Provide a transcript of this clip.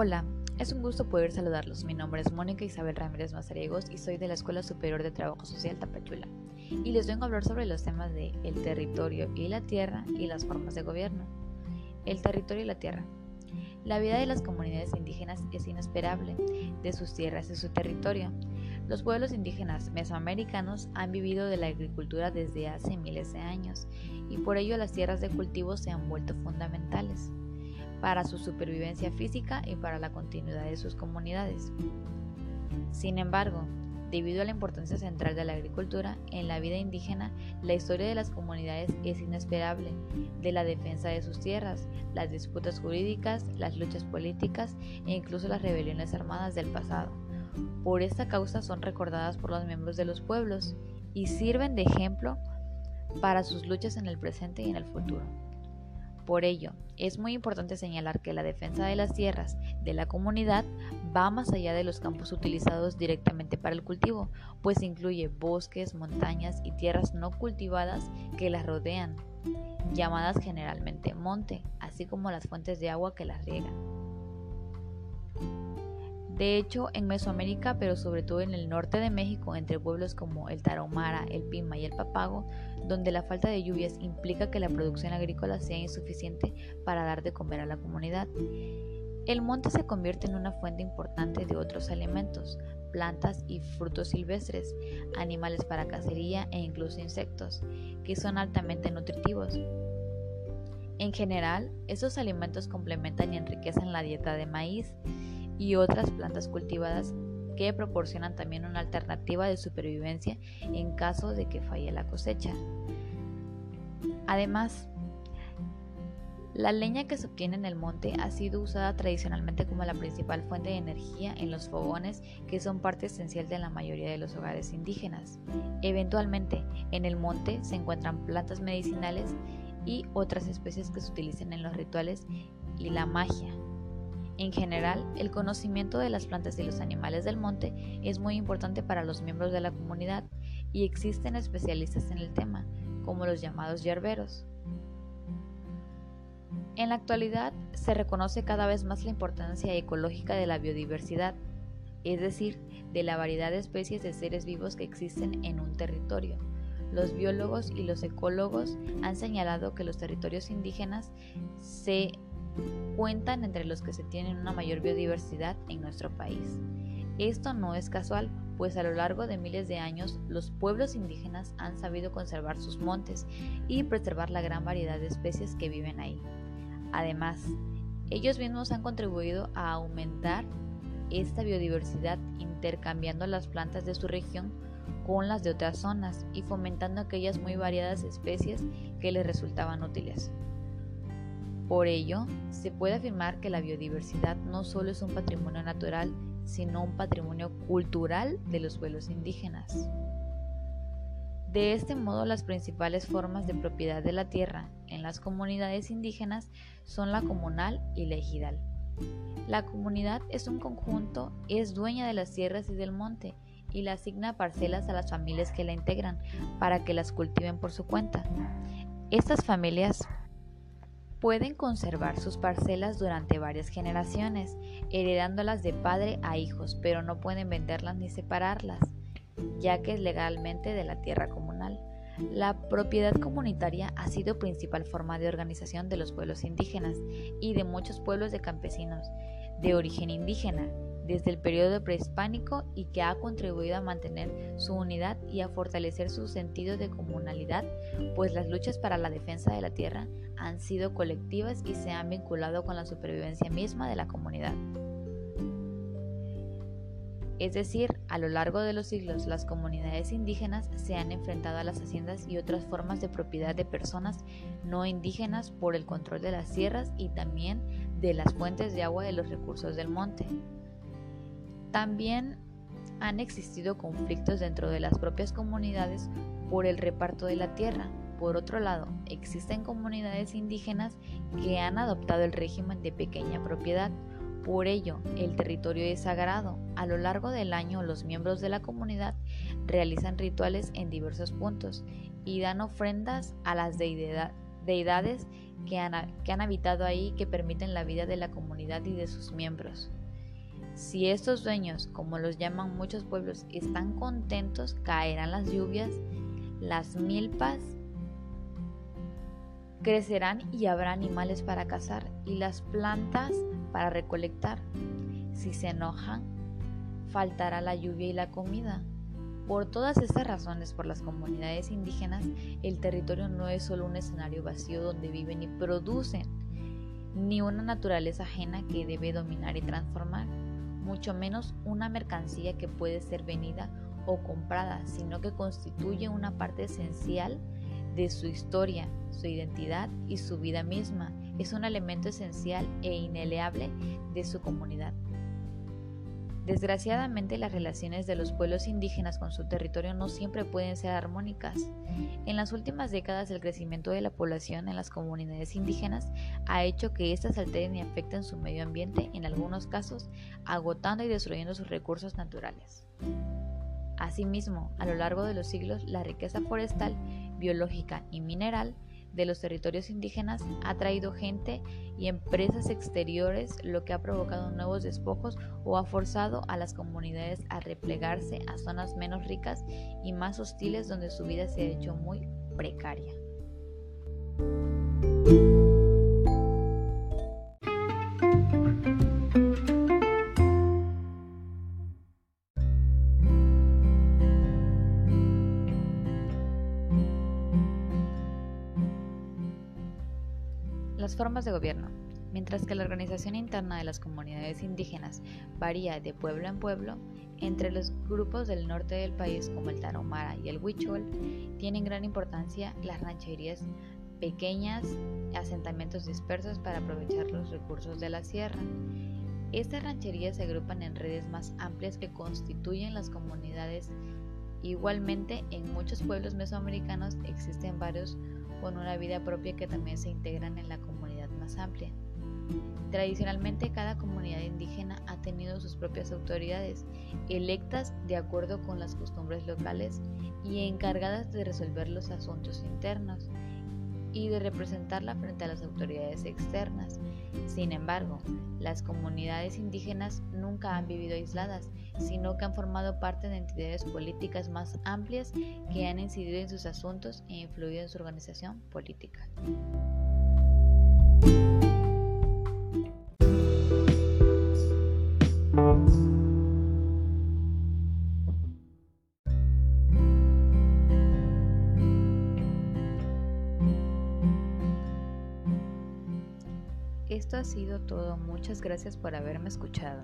Hola, es un gusto poder saludarlos. Mi nombre es Mónica Isabel Ramírez Mazariegos y soy de la Escuela Superior de Trabajo Social Tapachula. Y les vengo a hablar sobre los temas de el territorio y la tierra y las formas de gobierno. El territorio y la tierra. La vida de las comunidades indígenas es inesperable, de sus tierras y su territorio. Los pueblos indígenas mesoamericanos han vivido de la agricultura desde hace miles de años y por ello las tierras de cultivo se han vuelto fundamentales para su supervivencia física y para la continuidad de sus comunidades. Sin embargo, debido a la importancia central de la agricultura en la vida indígena, la historia de las comunidades es inesperable, de la defensa de sus tierras, las disputas jurídicas, las luchas políticas e incluso las rebeliones armadas del pasado. Por esta causa son recordadas por los miembros de los pueblos y sirven de ejemplo para sus luchas en el presente y en el futuro. Por ello, es muy importante señalar que la defensa de las tierras de la comunidad va más allá de los campos utilizados directamente para el cultivo, pues incluye bosques, montañas y tierras no cultivadas que las rodean, llamadas generalmente monte, así como las fuentes de agua que las riegan. De hecho, en Mesoamérica, pero sobre todo en el norte de México, entre pueblos como el Tarahumara, el Pima y el Papago, donde la falta de lluvias implica que la producción agrícola sea insuficiente para dar de comer a la comunidad. El monte se convierte en una fuente importante de otros alimentos, plantas y frutos silvestres, animales para cacería e incluso insectos, que son altamente nutritivos. En general, estos alimentos complementan y enriquecen la dieta de maíz, y otras plantas cultivadas que proporcionan también una alternativa de supervivencia en caso de que falle la cosecha. Además, la leña que se obtiene en el monte ha sido usada tradicionalmente como la principal fuente de energía en los fogones que son parte esencial de la mayoría de los hogares indígenas. Eventualmente, en el monte se encuentran plantas medicinales y otras especies que se utilizan en los rituales y la magia. En general, el conocimiento de las plantas y los animales del monte es muy importante para los miembros de la comunidad y existen especialistas en el tema, como los llamados yerberos. En la actualidad se reconoce cada vez más la importancia ecológica de la biodiversidad, es decir, de la variedad de especies de seres vivos que existen en un territorio. Los biólogos y los ecólogos han señalado que los territorios indígenas se cuentan entre los que se tienen una mayor biodiversidad en nuestro país. Esto no es casual, pues a lo largo de miles de años los pueblos indígenas han sabido conservar sus montes y preservar la gran variedad de especies que viven ahí. Además, ellos mismos han contribuido a aumentar esta biodiversidad intercambiando las plantas de su región con las de otras zonas y fomentando aquellas muy variadas especies que les resultaban útiles. Por ello, se puede afirmar que la biodiversidad no solo es un patrimonio natural, sino un patrimonio cultural de los pueblos indígenas. De este modo, las principales formas de propiedad de la tierra en las comunidades indígenas son la comunal y la ejidal. La comunidad es un conjunto, es dueña de las tierras y del monte y le asigna parcelas a las familias que la integran para que las cultiven por su cuenta. Estas familias pueden conservar sus parcelas durante varias generaciones, heredándolas de padre a hijos, pero no pueden venderlas ni separarlas, ya que es legalmente de la tierra comunal. La propiedad comunitaria ha sido principal forma de organización de los pueblos indígenas y de muchos pueblos de campesinos de origen indígena, desde el periodo prehispánico y que ha contribuido a mantener su unidad y a fortalecer su sentido de comunalidad, pues las luchas para la defensa de la tierra han sido colectivas y se han vinculado con la supervivencia misma de la comunidad. Es decir, a lo largo de los siglos las comunidades indígenas se han enfrentado a las haciendas y otras formas de propiedad de personas no indígenas por el control de las sierras y también de las fuentes de agua de los recursos del monte. También han existido conflictos dentro de las propias comunidades por el reparto de la tierra. Por otro lado, existen comunidades indígenas que han adoptado el régimen de pequeña propiedad. Por ello, el territorio es sagrado. A lo largo del año, los miembros de la comunidad realizan rituales en diversos puntos y dan ofrendas a las deidades que han, que han habitado ahí que permiten la vida de la comunidad y de sus miembros. Si estos dueños, como los llaman muchos pueblos, están contentos, caerán las lluvias, las milpas crecerán y habrá animales para cazar y las plantas para recolectar. Si se enojan, faltará la lluvia y la comida. Por todas estas razones, por las comunidades indígenas, el territorio no es solo un escenario vacío donde viven y producen, ni una naturaleza ajena que debe dominar y transformar, mucho menos una mercancía que puede ser venida o comprada, sino que constituye una parte esencial de su historia, su identidad y su vida misma. Es un elemento esencial e ineleable de su comunidad. Desgraciadamente las relaciones de los pueblos indígenas con su territorio no siempre pueden ser armónicas. En las últimas décadas el crecimiento de la población en las comunidades indígenas ha hecho que éstas alteren y afecten su medio ambiente, en algunos casos agotando y destruyendo sus recursos naturales. Asimismo, a lo largo de los siglos, la riqueza forestal, biológica y mineral de los territorios indígenas ha traído gente y empresas exteriores, lo que ha provocado nuevos despojos o ha forzado a las comunidades a replegarse a zonas menos ricas y más hostiles donde su vida se ha hecho muy precaria. Formas de gobierno. Mientras que la organización interna de las comunidades indígenas varía de pueblo en pueblo, entre los grupos del norte del país como el Tarahumara y el Huichol tienen gran importancia las rancherías pequeñas, asentamientos dispersos para aprovechar los recursos de la sierra. Estas rancherías se agrupan en redes más amplias que constituyen las comunidades. Igualmente, en muchos pueblos mesoamericanos existen varios con una vida propia que también se integran en la comunidad más amplia. Tradicionalmente cada comunidad indígena ha tenido sus propias autoridades, electas de acuerdo con las costumbres locales y encargadas de resolver los asuntos internos y de representarla frente a las autoridades externas. Sin embargo, las comunidades indígenas nunca han vivido aisladas, sino que han formado parte de entidades políticas más amplias que han incidido en sus asuntos e influido en su organización política. Esto ha sido todo. Muchas gracias por haberme escuchado.